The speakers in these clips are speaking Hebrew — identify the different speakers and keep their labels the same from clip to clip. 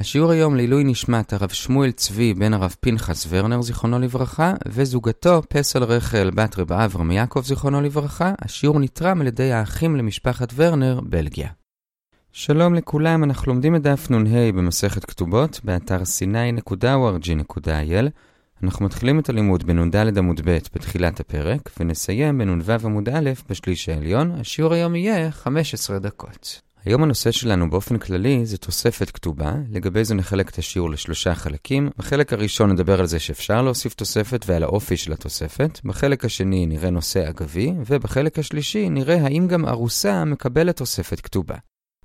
Speaker 1: השיעור היום לעילוי נשמת הרב שמואל צבי בן הרב פנחס ורנר זיכרונו לברכה וזוגתו פסל רחל בת רב אברהם יעקב זיכרונו לברכה. השיעור נתרם על ידי האחים למשפחת ורנר, בלגיה. שלום לכולם, אנחנו לומדים את דף נ"ה במסכת כתובות באתר sny.org.il אנחנו מתחילים את הלימוד בנ"ד עמוד ב' בתחילת הפרק ונסיים בנ"ו עמוד א' בשליש העליון. השיעור היום יהיה 15 דקות. היום הנושא שלנו באופן כללי זה תוספת כתובה, לגבי זה נחלק את השיעור לשלושה חלקים. בחלק הראשון נדבר על זה שאפשר להוסיף תוספת ועל האופי של התוספת. בחלק השני נראה נושא אגבי, ובחלק השלישי נראה האם גם ארוסה מקבלת תוספת כתובה.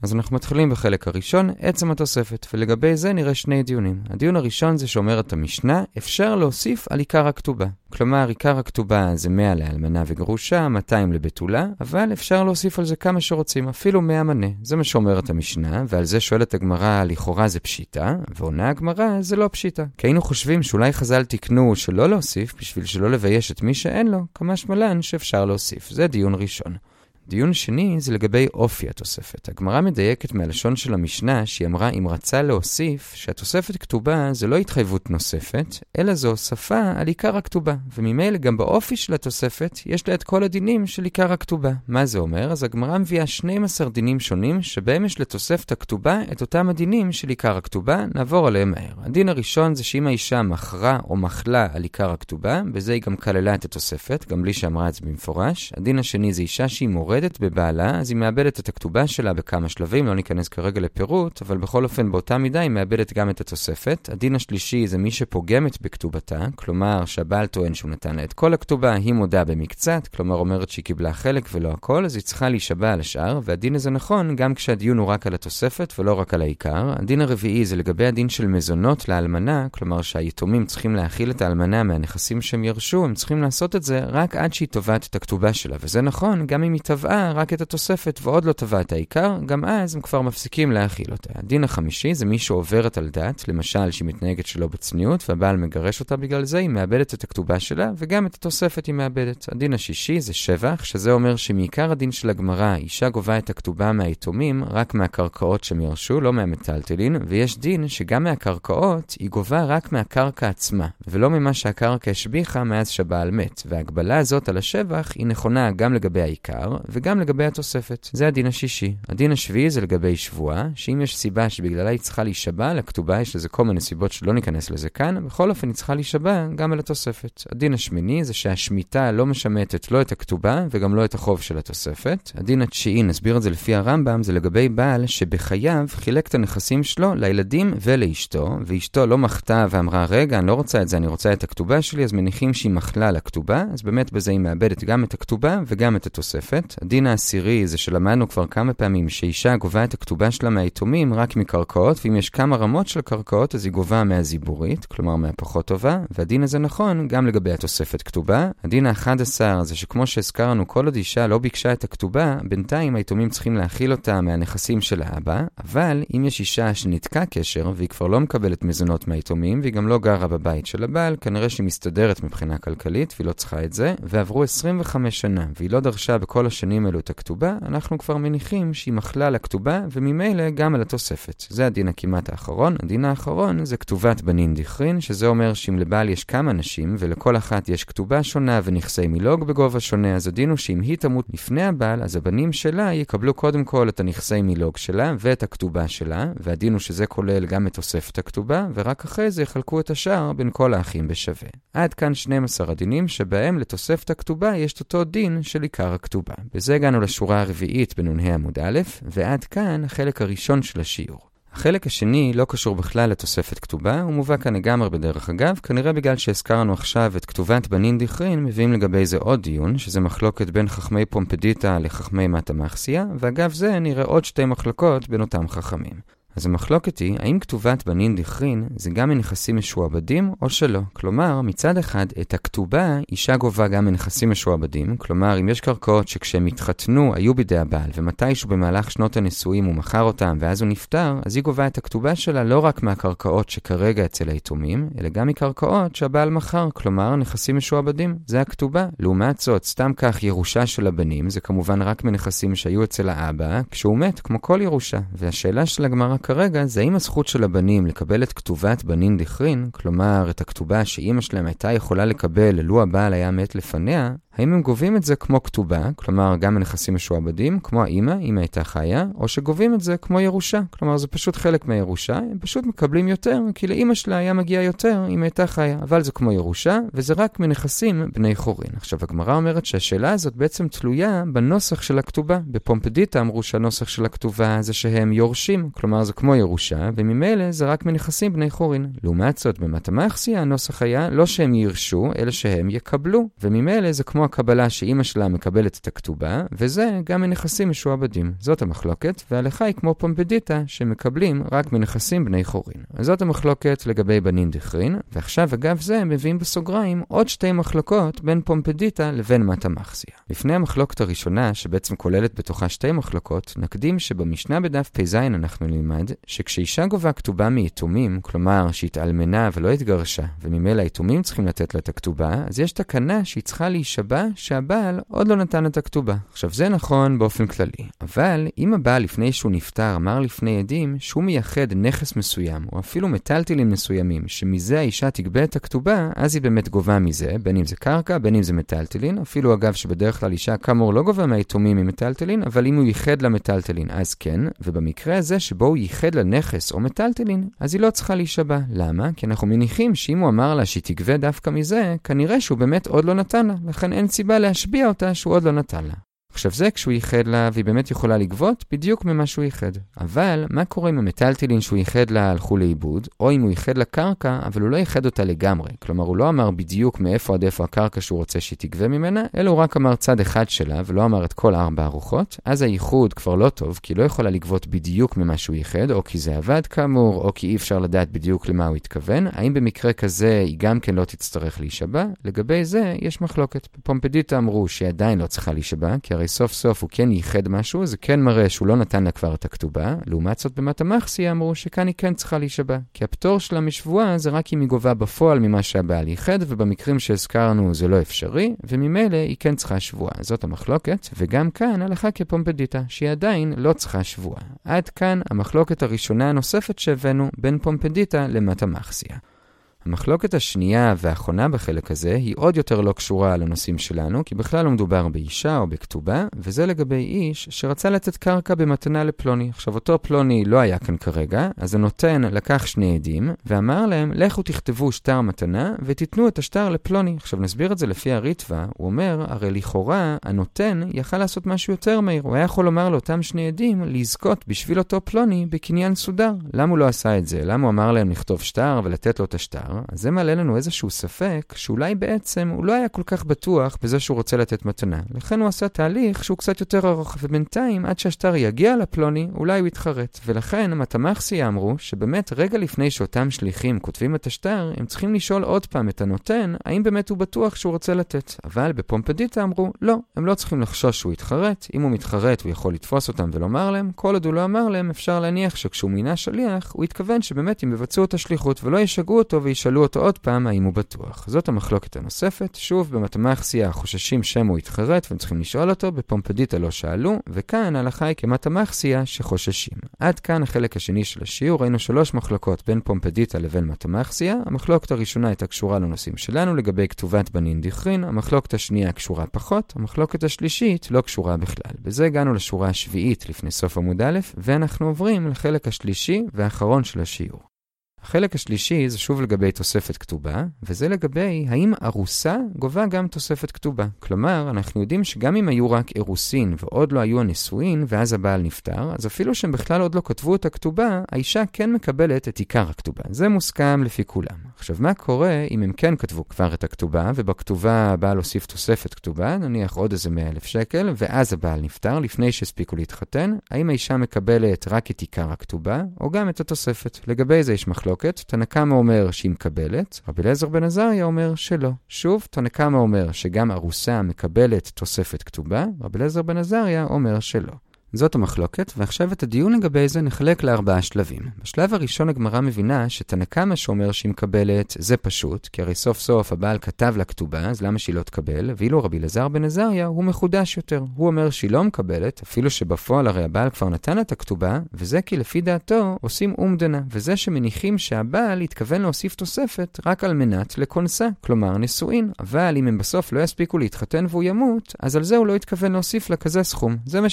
Speaker 1: אז אנחנו מתחילים בחלק הראשון, עצם התוספת, ולגבי זה נראה שני דיונים. הדיון הראשון זה שאומרת המשנה, אפשר להוסיף על עיקר הכתובה. כלומר, עיקר הכתובה זה 100 לאלמנה וגרושה, 200 לבתולה, אבל אפשר להוסיף על זה כמה שרוצים, אפילו 100 מנה. זה מה שאומרת המשנה, ועל זה שואלת הגמרא, לכאורה זה פשיטה, ועונה הגמרא, זה לא פשיטה. כי היינו חושבים שאולי חז"ל תיקנו שלא להוסיף, בשביל שלא לבייש את מי שאין לו, כמה שמלן שאפשר להוסיף. זה דיון ראשון. דיון שני זה לגבי אופי התוספת. הגמרא מדייקת מהלשון של המשנה, שהיא אמרה אם רצה להוסיף שהתוספת כתובה זה לא התחייבות נוספת, אלא זו הוספה על עיקר הכתובה. וממילא גם באופי של התוספת יש לה את כל הדינים של עיקר הכתובה. מה זה אומר? אז הגמרא מביאה 12 דינים שונים, שבהם יש לתוספת הכתובה את אותם הדינים של עיקר הכתובה, נעבור עליהם מהר. הדין הראשון זה שאם האישה מכרה או מחלה על עיקר הכתובה, בזה היא גם כללה את התוספת, גם בלי שאמרה את זה במפורש. הדין השני זה אישה שהיא מורדת בבעלה, אז היא מאבדת את הכתובה שלה בכמה שלבים, לא ניכנס כרגע לפירוט, אבל בכל אופן באותה מידה היא מאבדת גם את התוספת. הדין השלישי זה מי שפוגמת בכתובתה, כלומר שהבעל טוען שהוא נתן לה את כל הכתובה, היא מודה במקצת, כלומר אומרת שהיא קיבלה חלק ולא הכל, אז היא צריכה להישבע על השאר, והדין הזה נכון גם כשהדיון הוא רק על התוספת ולא רק על העיקר. הדין הרביעי זה לגבי הדין של מזונות לאלמנה, כלומר שהיתומים צריכים להאכיל את האלמנה מהנכסים שהם ירשו, הם צריכים לעשות את זה רק עד שהיא תובעת את הכתובה שלה, וזה נכון גם אם היא תבעה רק את התוספת ועוד לא תבע את העיקר, גם אז הם כבר מפסיקים להאכיל אותה. הדין החמישי זה מי שעוברת על דת, למשל שהיא מתנהגת שלא בצניעות והבעל מגרש אותה בגלל זה, היא מאבדת את הכתובה שלה וגם את התוספת היא מאבדת. הדין השישי זה שבח, שזה אומר שמעיקר הדין של הגמרא, אישה גובה את הכתובה מהיתומים רק מהקרקעות שהם ירשו, לא מהמטלטלין, ויש דין שגם מהקרקעות היא גובה רק מהקרקע עצמה, ולא ממה שהקרקע השביחה מאז שהבעל מת. וההגבלה הזאת על השבח היא נכונה גם לגבי העיקר וגם לגבי התוספת. זה הדין השישי. הדין השביעי זה לגבי שבועה, שאם יש סיבה שבגללה היא צריכה להישבע לכתובה, יש לזה כל מיני סיבות שלא ניכנס לזה כאן, בכל אופן היא צריכה להישבע גם על התוספת. הדין השמיני זה שהשמיטה לא משמטת לא את הכתובה וגם לא את החוב של התוספת. הדין התשיעי, נסביר את זה לפי הרמב"ם, זה לגבי בעל שבחייו חילק את הנכסים שלו לילדים ולאשתו, ואשתו לא מחתה ואמרה, רגע, אני לא רוצה את זה, אני רוצה את הכתובה שלי, אז מניחים שהיא מחלה לכתובה, אז באמת בזה היא מאבדת גם את הכתובה וגם את התוספת. הדין העשירי זה שלמדנו כבר כמה פעמים שאישה גובה את הכתובה שלה מהיתומים רק מקרקעות, ואם יש כמה רמות של קרקעות אז היא גובה מהזיבורית, כלומר מהפחות טובה, והדין הזה נכון גם לגבי התוספת כתובה. הדין האחד עשר זה שכמו שהזכרנו, כל עוד אישה לא ביקשה את הכתובה, בינתיים היתומים צריכים להכיל אותה מהנכסים של האבא, אבל אם יש אישה שנתקע קשר והיא כבר לא מקבלת מזונות מהיתומים, והיא גם לא גרה בבית של הבעל, כנראה שהיא מסתדרת מבחינה כלכלית והיא לא צריכה את זה, ועברו 25 שנה והיא לא דרשה בכל השנים האלו את הכתובה, אנחנו כבר מניחים שהיא מחלה על הכתובה, וממילא גם על התוספת. זה הדין הכמעט האחרון. הדין האחרון זה כתובת בנין דיכרין, שזה אומר שאם לבעל יש כמה נשים, ולכל אחת יש כתובה שונה ונכסי מילוג בגובה שונה, אז הדין הוא שאם היא תמות לפני הבעל, אז הבנים שלה יקבלו קודם כל את הנכסי מילוג שלה ואת הכתובה שלה, והדין הוא שזה כולל גם את תוספת הכתובה, ורק אחרי זה יחלקו את השאר בין כל האחים בשווה. עד כאן 12 הדינים שבהם לתוספת הכתובה יש את אותו דין של עיקר הכתובה. בזה הגענו לשורה הרביעית בנ"ה עמוד א', ועד כאן החלק הראשון של השיעור. החלק השני לא קשור בכלל לתוספת כתובה, הוא מובא כאן לגמרי בדרך אגב, כנראה בגלל שהזכרנו עכשיו את כתובת בנין דיכרין, מביאים לגבי זה עוד דיון, שזה מחלוקת בין חכמי פומפדיטה לחכמי מטה מחסיה, ואגב זה נראה עוד שתי מחלוקות בין אותם חכמים. אז המחלוקת היא, האם כתובת בנין דיכרין זה גם מנכסים משועבדים או שלא? כלומר, מצד אחד, את הכתובה אישה גובה גם מנכסים משועבדים, כלומר, אם יש קרקעות שכשהם התחתנו היו בידי הבעל, ומתישהו במהלך שנות הנישואים הוא מכר אותם ואז הוא נפטר, אז היא גובה את הכתובה שלה לא רק מהקרקעות שכרגע אצל היתומים, אלא גם מקרקעות שהבעל מכר, כלומר, נכסים משועבדים. זה הכתובה. לעומת זאת, סתם כך ירושה של הבנים, זה כמובן רק מנכסים שהיו אצל האבא, כשהוא מת, כמו כל ירושה. והשאלה של הגמרא כרגע זה האם הזכות של הבנים לקבל את כתובת בנין דכרין, כלומר את הכתובה שאימא שלהם הייתה יכולה לקבל לו הבעל היה מת לפניה, האם הם גובים את זה כמו כתובה, כלומר גם הנכסים משועבדים, כמו האימא, אם הייתה חיה, או שגובים את זה כמו ירושה, כלומר זה פשוט חלק מהירושה, הם פשוט מקבלים יותר, כי לאימא שלה היה מגיע יותר אם הייתה חיה, אבל זה כמו ירושה, וזה רק מנכסים בני חורין. עכשיו הגמרא אומרת שהשאלה הזאת בעצם תלויה בנוסח של הכתובה. בפומפדיטה אמרו שהנוסח של הכתובה זה שהם יורשים, כלומר זה כמו ירושה, וממילא זה רק מנכסים בני חורין. לעומת זאת, במתמחסיה הנוסח היה לא שהם ירשו, אלא שהם יקבלו, וממילא זה כמו הקבלה שאימא שלה מקבלת את הכתובה, וזה גם מנכסים משועבדים. זאת המחלוקת, והלכה היא כמו פומפדיטה, שמקבלים רק מנכסים בני חורין. אז זאת המחלוקת לגבי בנין דכרין, ועכשיו אגב זה מביאים בסוגריים עוד שתי מחלוקות בין פומפדיטה לבין מתמחסיה. לפני המחלוקת הראשונה, שבעצם כוללת בתוכה שתי מחלוקות, נקדים שבמשנה בדף פ"ז אנחנו נלמד, שכשאישה גובה כתובה מיתומים, כלומר שהתאלמנה ולא התגרשה, וממילא היתומים צריכים לתת לה את הכתובה, אז יש תקנה שהיא צריכה להישבע שהבעל עוד לא נתן את הכתובה. עכשיו זה נכון באופן כללי, אבל אם הבעל לפני שהוא נפטר אמר לפני עדים שהוא מייחד נכס מסוים, או אפילו מטלטלים מסוימים, שמזה האישה תגבה את הכתובה, אז היא באמת גובה מזה, בין אם זה קרקע, בין אם זה מטלטלין, אפילו אגב שבדרך כלל אישה כאמור לא גובה מהיתומים ממטלטלין, אבל אם הוא ייחד לה מטלטלין אז כן, ובמקרה הזה שבו הוא ייחד לה נכס או מטלטלין, אז היא לא צריכה להישבע. למה? כי אנחנו מניחים שאם הוא אמר לה שהיא תגבה דווקא מזה, כנראה שהוא באמת עוד לא נתן לה, לכן אין סיבה להשביע אותה שהוא עוד לא נתן לה. עכשיו זה כשהוא ייחד לה והיא באמת יכולה לגבות בדיוק ממה שהוא ייחד. אבל מה קורה אם המטלטלין שהוא ייחד לה הלכו לאיבוד, או אם הוא ייחד לה קרקע אבל הוא לא ייחד אותה לגמרי. כלומר הוא לא אמר בדיוק מאיפה עד איפה הקרקע שהוא רוצה שהיא תגבה ממנה, אלא הוא רק אמר צד אחד שלה ולא אמר את כל ארבע ארוחות. אז הייחוד כבר לא טוב כי לא יכולה לגבות בדיוק ממה שהוא ייחד, או כי זה עבד כאמור, או כי אי אפשר לדעת בדיוק למה הוא התכוון. האם במקרה כזה היא גם כן לא תצטרך להישבע? לגבי זה יש מחלוקת. סוף סוף הוא כן ייחד משהו, זה כן מראה שהוא לא נתן לה כבר את הכתובה. לעומת זאת במטמחסי אמרו שכאן היא כן צריכה להישבע. כי הפטור שלה משבועה זה רק אם היא גובה בפועל ממה שהבעל ייחד, ובמקרים שהזכרנו זה לא אפשרי, וממילא היא כן צריכה שבועה. זאת המחלוקת, וגם כאן הלכה כפומפדיטה, שהיא עדיין לא צריכה שבועה. עד כאן המחלוקת הראשונה הנוספת שהבאנו בין פומפדיטה למטמחסיה. המחלוקת השנייה והאחרונה בחלק הזה היא עוד יותר לא קשורה לנושאים שלנו, כי בכלל לא מדובר באישה או בכתובה, וזה לגבי איש שרצה לתת קרקע במתנה לפלוני. עכשיו, אותו פלוני לא היה כאן כרגע, אז הנותן לקח שני עדים, ואמר להם, לכו תכתבו שטר מתנה, ותיתנו את השטר לפלוני. עכשיו, נסביר את זה לפי הריטווה, הוא אומר, הרי לכאורה, הנותן יכל לעשות משהו יותר מהיר. הוא היה יכול לומר לאותם שני עדים, לזכות בשביל אותו פלוני בקניין סודר. למה הוא לא עשה את זה? למה הוא אמר להם לכתוב שטר ולתת לו את השטר? אז זה מעלה לנו איזשהו ספק שאולי בעצם הוא לא היה כל כך בטוח בזה שהוא רוצה לתת מתנה. לכן הוא עשה תהליך שהוא קצת יותר ארוך, ובינתיים עד שהשטר יגיע לפלוני, אולי הוא יתחרט. ולכן מתמחסי אמרו שבאמת רגע לפני שאותם שליחים כותבים את השטר, הם צריכים לשאול עוד פעם את הנותן, האם באמת הוא בטוח שהוא רוצה לתת. אבל בפומפדיטה אמרו, לא, הם לא צריכים לחשוש שהוא יתחרט, אם הוא מתחרט הוא יכול לתפוס אותם ולומר להם, כל עוד הוא לא אמר להם, אפשר להניח שכשהוא מינה שליח, הוא התכוון שבאמת הם יבצעו את השליחות ולא ישגעו אותו וישאלו אותו עוד פעם האם הוא בטוח. זאת המחלוקת הנוספת. שוב, במתמחסיה חוששים שמא הוא יתחרט והם צריכים לשאול אותו, בפומפדיטה לא שאלו, וכאן ההלכה היא כמתמחסיה שחוששים. עד כאן החלק השני של השיעור, ראינו שלוש מחלוקות בין פומפדיטה לבין מתמחסיה. המחלוקת הראשונה הייתה קשורה לנושאים שלנו לגבי כתובת בנין דיכרין, המחלוקת השנייה קשורה פחות, המחלוקת השלישית לא קשורה בכלל. בזה הגענו לשורה השביעית לפני סוף עמוד א', ואנחנו עוברים לחלק השלישי והאחרון של השיעור. החלק השלישי זה שוב לגבי תוספת כתובה, וזה לגבי האם ארוסה גובה גם תוספת כתובה. כלומר, אנחנו יודעים שגם אם היו רק אירוסין ועוד לא היו הנישואין, ואז הבעל נפטר, אז אפילו שהם בכלל עוד לא כתבו את הכתובה, האישה כן מקבלת את עיקר הכתובה. זה מוסכם לפי כולם. עכשיו, מה קורה אם הם כן כתבו כבר את הכתובה, ובכתובה הבעל הוסיף תוספת כתובה, נניח עוד איזה 100 אלף שקל, ואז הבעל נפטר לפני שהספיקו להתחתן, האם האישה מקבלת רק את עיקר הכתובה, או גם את התוספת? לגבי זה יש מחלוקת. מחלוקת, תנא קמא אומר שהיא מקבלת, רבי אליעזר בן עזריה אומר שלא. שוב, תנא קמא אומר שגם ארוסה מקבלת תוספת כתובה, רבי אליעזר בן עזריה אומר שלא. זאת המחלוקת, ועכשיו את הדיון לגבי זה נחלק לארבעה שלבים. בשלב הראשון הגמרא מבינה שתנא קמא שאומר שהיא מקבלת זה פשוט, כי הרי סוף סוף הבעל כתב לה כתובה, אז למה שהיא לא תקבל? ואילו רבי אלעזר בן עזריה הוא מחודש יותר. הוא אומר שהיא לא מקבלת, אפילו שבפועל הרי הבעל כבר נתן את הכתובה, וזה כי לפי דעתו עושים אומדנה, וזה שמניחים שהבעל התכוון להוסיף תוספת רק על מנת לכונסה, כלומר נישואין. אבל אם הם בסוף לא יספיקו להתחתן והוא ימות, אז על זה הוא לא התכוון להוסיף לה כזה סכום. זה מה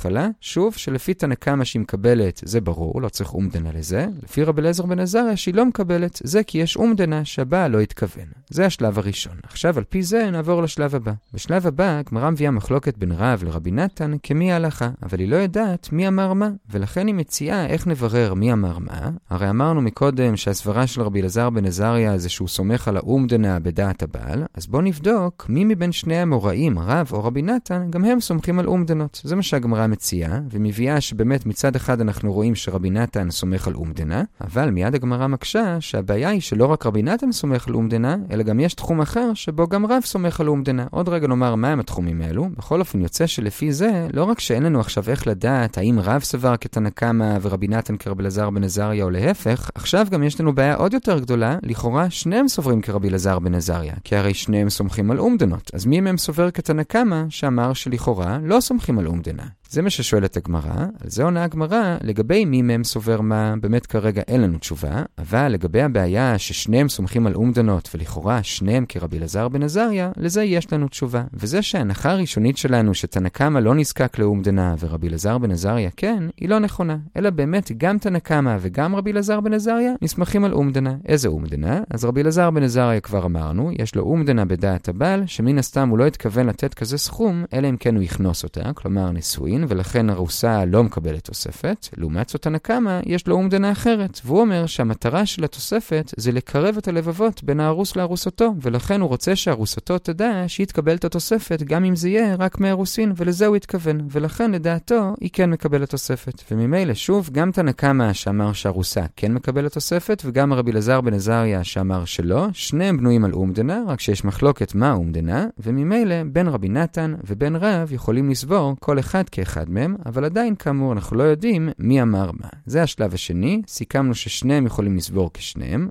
Speaker 1: בהתחלה. שוב, שלפי תנא קמא שהיא מקבלת, זה ברור, לא צריך אומדנה לזה. לפי רבי אליעזר בן עזריה שהיא לא מקבלת, זה כי יש אומדנה שהבעל לא התכוון. זה השלב הראשון. עכשיו, על פי זה נעבור לשלב הבא. בשלב הבא, הגמרא מביאה מחלוקת בין רב לרבי נתן כמי ההלכה, אבל היא לא יודעת מי אמר מה, ולכן היא מציעה איך נברר מי אמר מה. הרי אמרנו מקודם שהסברה של רבי אלעזר בן עזריה זה שהוא סומך על האומדנה בדעת הבעל, אז בואו נבדוק מי מבין שני המוראים, רב או רבי נתן, גם הם סומכים על אומדנות. זה מה שהגמרא מציעה, ומביאה שבאמת מצד אחד אנחנו רואים שרבי נתן סומך על אומדנה, אבל מיד הגמרא מקשה שהבעיה היא שלא רק רבי נתן סומך על אומדנה, אלא גם יש תחום אחר שבו גם רב סומך על אומדנה. עוד רגע נאמר מהם התחומים האלו. בכל אופן יוצא שלפי זה, לא רק שאין לנו עכשיו איך לדעת האם רב סבר כתנא קמא ורבי נתן כרבי אלעזר בן עזריה או להפך, עכשיו גם יש לנו בעיה עוד יותר גדולה, לכאורה שניהם סוברים כרבי אלעזר בן עזריה, כי הרי שניהם סומכים על אומדנות. אז מי מהם סובר כתנא קמא שאמר שלכאורה לא סומכים על אומדנה? זה מה ששואלת הגמרא, על זה עונה הגמרא, לגבי מי מהם סובר מה, באמת כרגע אין לנו תשובה, אבל לגבי הבעיה ששניהם סומכים על אומדנות, ולכאורה שניהם כרבי אלעזר בן עזריה, לזה יש לנו תשובה. וזה שההנחה הראשונית שלנו שתנא קמא לא נזקק לאומדנה ורבי אלעזר בן עזריה כן, היא לא נכונה. אלא באמת גם תנא קמא וגם רבי אלעזר בן עזריה נסמכים על אומדנה. איזה אומדנה? אז רבי אלעזר בן עזריה כבר אמרנו, יש לו אומדנה בדעת הבעל, שמן הסתם הוא לא התכוון לתת כזה סכום, אלא אם כן הוא יכנוס אותה, כלומר נישואין. דין, ולכן ארוסה לא מקבלת תוספת. לעומת זאת הנקמה, יש לו אומדנה אחרת, והוא אומר שהמטרה של התוספת זה לקרב את הלבבות בין הארוס לארוסתו, ולכן הוא רוצה שארוסתו תדע שהיא תקבל את התוספת, גם אם זה יהיה רק מארוסין, ולזה הוא התכוון, ולכן לדעתו היא כן מקבלת תוספת. וממילא, שוב, גם תנקמה שאמר שארוסה כן מקבלת תוספת, וגם רבי אלעזר בן עזריה שאמר שלא, שניהם בנויים על אומדנה, רק שיש מחלוקת מה אומדנה, וממילא בין רבי נתן ובין רב יכולים לסבור כל אחד כאחד. אחד מהם, אבל עדיין כאמור אנחנו לא יודעים מי אמר מה. זה השלב השני, סיכמנו ששניהם יכולים לסבור כשניהם,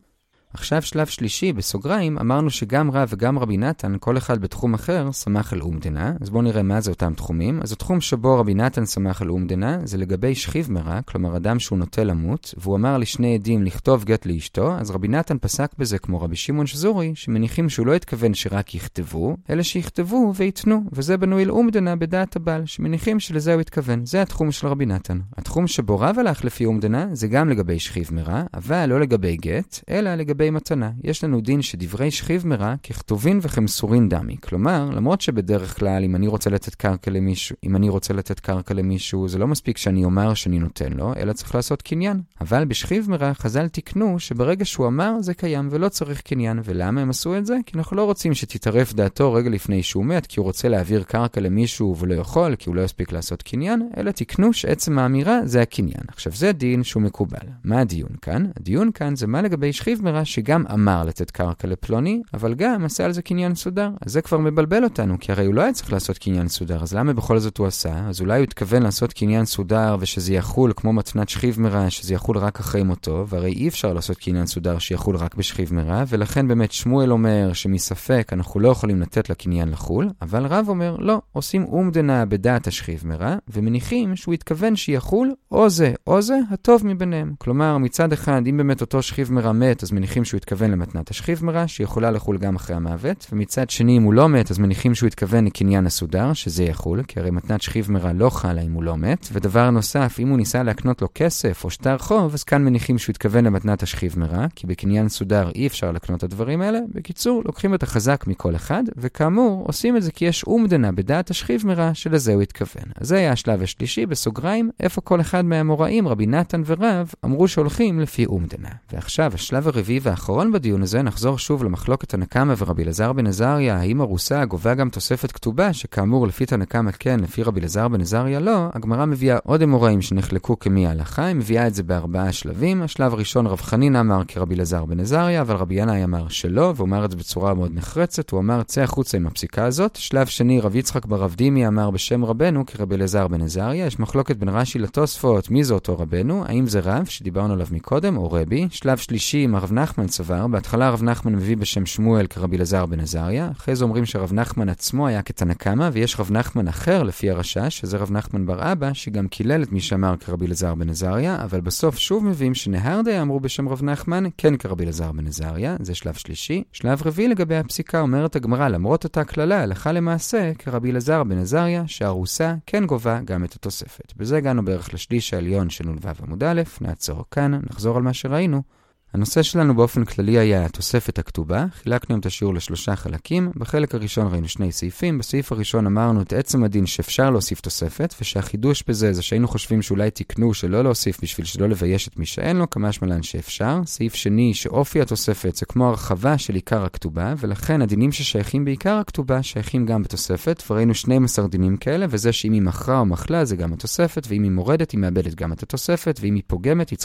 Speaker 1: עכשיו שלב שלישי, בסוגריים, אמרנו שגם רב וגם רבי נתן, כל אחד בתחום אחר, סמך על אומדנה. אז בואו נראה מה זה אותם תחומים. אז התחום שבו רבי נתן סמך על אומדנה, זה לגבי שכיב מרע, כלומר אדם שהוא נוטה למות, והוא אמר לשני עדים לכתוב גט לאשתו, אז רבי נתן פסק בזה כמו רבי שמעון שזורי, שמניחים שהוא לא התכוון שרק יכתבו, אלא שיכתבו וייתנו, וזה בנוי על אומדנה בדעת הבעל, שמניחים שלזה הוא התכוון. זה התחום של רבי נתן. התחום שבו רב הלך לפי אומדנה, זה גם לגבי שכיב מרע, אבל לא לגבי גט, אלא לגבי לגבי מתנה. יש לנו דין שדברי שכיב מרע ככתובין וכמסורין דמי. כלומר, למרות שבדרך כלל אם אני רוצה לתת קרקע למישהו, אם אני רוצה לתת קרקע למישהו, זה לא מספיק שאני אומר שאני נותן לו, אלא צריך לעשות קניין. אבל בשכיב מרע חז"ל תיקנו שברגע שהוא אמר זה קיים ולא צריך קניין. ולמה הם עשו את זה? כי אנחנו לא רוצים שתתערף דעתו רגע לפני שהוא מת, כי הוא רוצה להעביר קרקע למישהו ולא יכול, כי הוא לא יספיק לעשות קניין, אלא תיקנו שעצם האמירה זה הקניין. עכשיו זה דין שהוא מקובל. מה הדיון כאן? הדיון כאן זה מה לגבי שכיב מרע שגם אמר לתת קרקע לפלוני, אבל גם עשה על זה קניין סודר. אז זה כבר מבלבל אותנו, כי הרי הוא לא היה צריך לעשות קניין סודר, אז למה בכל זאת הוא עשה? אז אולי הוא התכוון לעשות קניין סודר ושזה יחול כמו מתנת שכיב מרע, שזה יחול רק אחרי מותו, והרי אי אפשר לעשות קניין סודר שיחול רק בשכיב מרע, ולכן באמת שמואל אומר שמספק אנחנו לא יכולים לתת לקניין לחול, אבל רב אומר לא, עושים אומדנה בדעת השכיב מרע, ומניחים שהוא התכוון שיחול או זה או זה הטוב מביניהם. כלומר, מצד אחד, אם באמת אותו שכיב מרע מת, אז מניחים שהוא התכוון למתנת השכיב מרע, שיכולה לחול גם אחרי המוות, ומצד שני, אם הוא לא מת, אז מניחים שהוא התכוון לקניין הסודר, שזה יחול, כי הרי מתנת שכיב מרע לא חלה אם הוא לא מת. ודבר נוסף, אם הוא ניסה להקנות לו כסף או שטר חוב, אז כאן מניחים שהוא התכוון למתנת השכיב מרע, כי בקניין סודר אי אפשר לקנות את הדברים האלה. בקיצור, לוקחים את החזק מכל אחד, וכאמור, עושים את זה כי יש אומדנה בדעת השכיב מרע, שלזה הוא התכוון. אז זה היה השלב השלישי, בסוגריים, איפה כל אחד מהאמוראים, רבי נתן ורב, אמרו שהולכים לפי אומדנה. ועכשיו, השלב הרביעי והאחרון בדיון הזה, נחזור שוב למחלוקת הנקמה ורבי אלעזר בן עזריה, האם ארוסה גובה גם תוספת כתובה, שכאמור לפי תנקמה כן, לפי רבי אלעזר בן עזריה לא, הגמרא מביאה עוד אמוראים שנחלקו כמי ההלכה, היא מביאה את זה בארבעה שלבים. השלב הראשון, רב חנין אמר כרבי אלעזר בן עזריה, אבל רבי ינאי אמר שלא, והוא אמר את זה בצורה מאוד נחרצת, הוא אמר צא החוצה עם הפסיקה הזאת. שלב שני, רב יצחק ברב דימי אמר בשם רבנו כרבי אלעזר בן עזריה, יש מחלוקת בין רש"י לתוספות, מי זה אותו רבנו, האם זה רב, שדיברנו עליו מקודם, או רבי. שלב שלישי, הרב נחמן סבר, בהתחלה רב נחמן מביא בשם שמואל כרבי אלעזר בן עזריה, אחרי זה אומרים שרב נחמן עצמו היה כתנא קמא, ויש רב נחמן אחר לפי הרשש, שזה רב נחמן בר אבא, שגם קילל את מי שאמר כרבי אלעזר בן עזריה, אבל בסוף שוב מביאים שנהרדה אמרו בשם רב נחמן, כן כרבי אלעזר בן עזריה, זה שלב שלישי. שלב רביעי לגבי הפסיקה אומרת הגמרא, למרות אותה קללה, הלכה למעשה, כרבי אלעזר בן עזריה, שהארוסה כן גובה גם את התוספת. בזה הגענו בערך לשליש העליון של נ"ו עמוד א', נעצור כאן, נחזור על מה שראינו. הנושא שלנו באופן כללי היה התוספת הכתובה. חילקנו את השיעור לשלושה חלקים. בחלק הראשון ראינו שני סעיפים. בסעיף הראשון אמרנו את עצם הדין שאפשר להוסיף תוספת, ושהחידוש בזה זה שהיינו חושבים שאולי תקנו שלא להוסיף בשביל שלא לבייש את מי שאין לו, כמה שמלן שאפשר. סעיף שני, שאופי התוספת זה כמו הרחבה של עיקר הכתובה, ולכן הדינים ששייכים בעיקר הכתובה שייכים גם בתוספת, וראינו 12 דינים כאלה, וזה שאם היא מכרה או מחלה זה גם התוספת, ואם היא מורדת היא מאבדת גם את התוספת, ואם היא פוגמת היא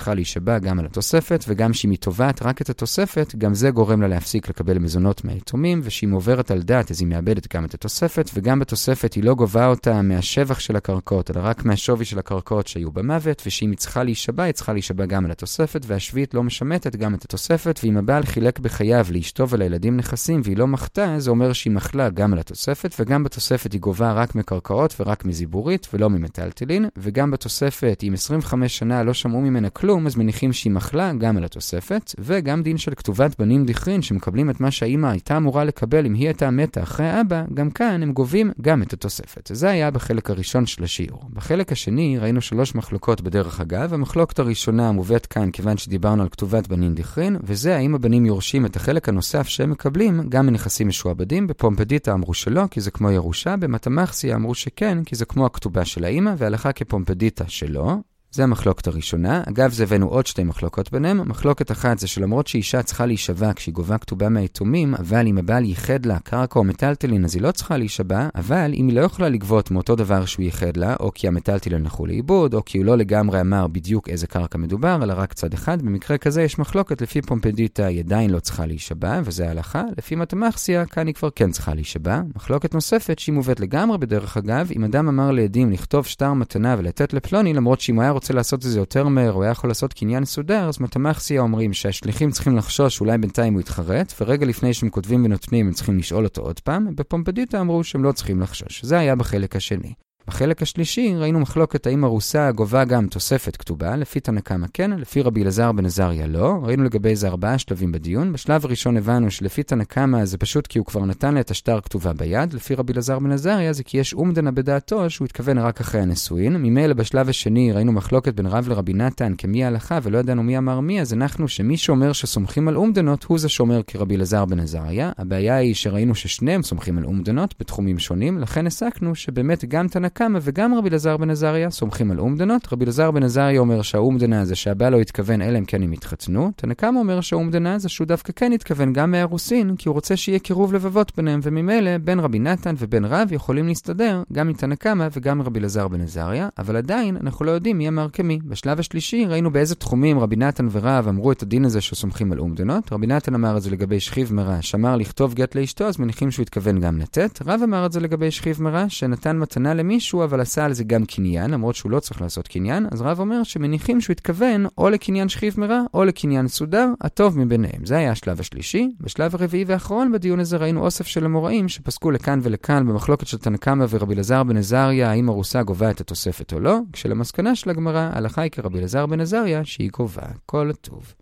Speaker 1: היא תובעת רק את התוספת, גם זה גורם לה להפסיק לקבל מזונות מהיתומים, ושאם עוברת על דת אז היא מאבדת גם את התוספת, וגם בתוספת היא לא גובה אותה מהשבח של הקרקעות, אלא רק מהשווי של הקרקעות שהיו במוות, ושאם היא צריכה להישבע, היא צריכה להישבע גם על התוספת, והשביעית לא משמטת גם את התוספת, ואם הבעל חילק בחייו לאשתו ולילדים נכסים והיא לא מחתה, זה אומר שהיא מחלה גם על התוספת, וגם בתוספת היא גובה רק מקרקעות ורק מזיבורית, ולא ממטלטלין, וגם בתוספת, אם 25 שנה לא שמעו ממנה כלום, אז מניחים שהיא מחלה גם על התוספת, וגם דין של כתובת בנים דיכרין, שמקבלים את מה שהאימא הייתה אמורה לקבל אם היא הייתה מתה אחרי אבא, גם כאן הם גובים גם את התוספת. זה היה בחלק הראשון של השיעור. בחלק השני ראינו שלוש מחלוקות בדרך אגב. המחלוקת הראשונה מובאת כאן כיוון שדיברנו על כתובת בנים דיכרין, וזה האם הבנים יורשים את החלק הנוסף שהם מקבלים גם מנכסים משועבדים. בפומפדיטה אמרו שלא, כי זה כמו ירושה, במטמחסיה אמרו שכן, כי זה כמו הכתובה של האימא, והלכה כפומפדיטה שלא. זה המחלוקת הראשונה. אגב, זה הבאנו עוד שתי מחלוקות ביניהם. מחלוקת אחת זה שלמרות שאישה צריכה להישבע כשהיא גובה כתובה מהיתומים, אבל אם הבעל ייחד לה קרקע או מטלטלין, אז היא לא צריכה להישבע, אבל אם היא לא יכולה לגבות מאותו דבר שהוא ייחד לה, או כי המטלטלין הלכו לאיבוד, או כי הוא לא לגמרי אמר בדיוק איזה קרקע מדובר, אלא רק צד אחד, במקרה כזה יש מחלוקת לפי פומפדיטה היא עדיין לא צריכה להישבע, וזה ההלכה. לפי מתמחסיה, כאן היא כבר כן צריכה להישבע. רוצה לעשות את זה יותר מהר, הוא היה יכול לעשות קניין סודר, אז מתמחסיה אומרים שהשליחים צריכים לחשוש שאולי בינתיים הוא יתחרט, ורגע לפני שהם כותבים ונותנים הם צריכים לשאול אותו עוד פעם, בפומפדיטה אמרו שהם לא צריכים לחשוש. זה היה בחלק השני. בחלק השלישי ראינו מחלוקת האם ארוסה גובה גם תוספת כתובה, לפי תנא קמא כן, לפי רבי אלעזר בן עזריה לא. ראינו לגבי איזה ארבעה שלבים בדיון. בשלב הראשון הבנו שלפי תנא קמא זה פשוט כי הוא כבר נתן לה את השטר כתובה ביד, לפי רבי אלעזר בן עזריה זה כי יש אומדנה בדעתו שהוא התכוון רק אחרי הנישואין. ממילא בשלב השני ראינו מחלוקת בין רב לרבי נתן כמי ההלכה ולא ידענו מי אמר מי, אז הנחנו שמי שאומר שסומכים על אומדנות הוא זה שאומר כרבי אלעזר בן עזריה. הבעיה היא שראינו ששניהם סומכים על אומדנות בתחומים שונים, לכן הסקנו שבאמת גם תנא קמא וגם רבי אלעזר בן עזריה סומכים על אומדנות. רבי אלעזר בן עזריה אומר שהאומדנה זה שהבעל לא התכוון אלא אם כן הם התחתנו. תנא קמא אומר שהאומדנה זה שהוא דווקא כן התכוון גם מהרוסין, כי הוא רוצה שיהיה קירוב לבבות ביניהם, וממילא בין רבי נתן ובין רב יכולים להסתדר גם מתנא קמא וגם רבי אלעזר בן עזריה, אבל עדיין אנחנו לא יודעים מי אמר כמי. בשלב השלישי ראינו באיזה תחומים רבי נתן ורב אמרו את הדין הזה שסומכים על אומדנות. רבי נתן אמר את זה לגבי שכיב מרע, שאמר לכתוב גט לאשתו, אז מניחים שהוא התכוון גם לתת. רב אמר את זה לגבי שכיב מרע, שנתן מתנה למישהו, אבל עשה על זה גם קניין, למרות שהוא לא צריך לעשות קניין, אז רב אומר שמניחים שהוא התכוון או לקניין שכיב מרע או לקניין סודר, הטוב מביניהם. זה היה השלב השלישי. בשלב הרביעי והאחרון בדיון הזה ראינו אוסף של אמוראים שפסקו לכאן ולכאן במחלוקת של תנא קמא ורבי אלעזר בן עזריה, האם ארוסה גובה את התוספת או לא, כשלמסקנה של הגמרא, ההלכה היא כרבי אלעזר בן עזריה שהיא גובה כל טוב.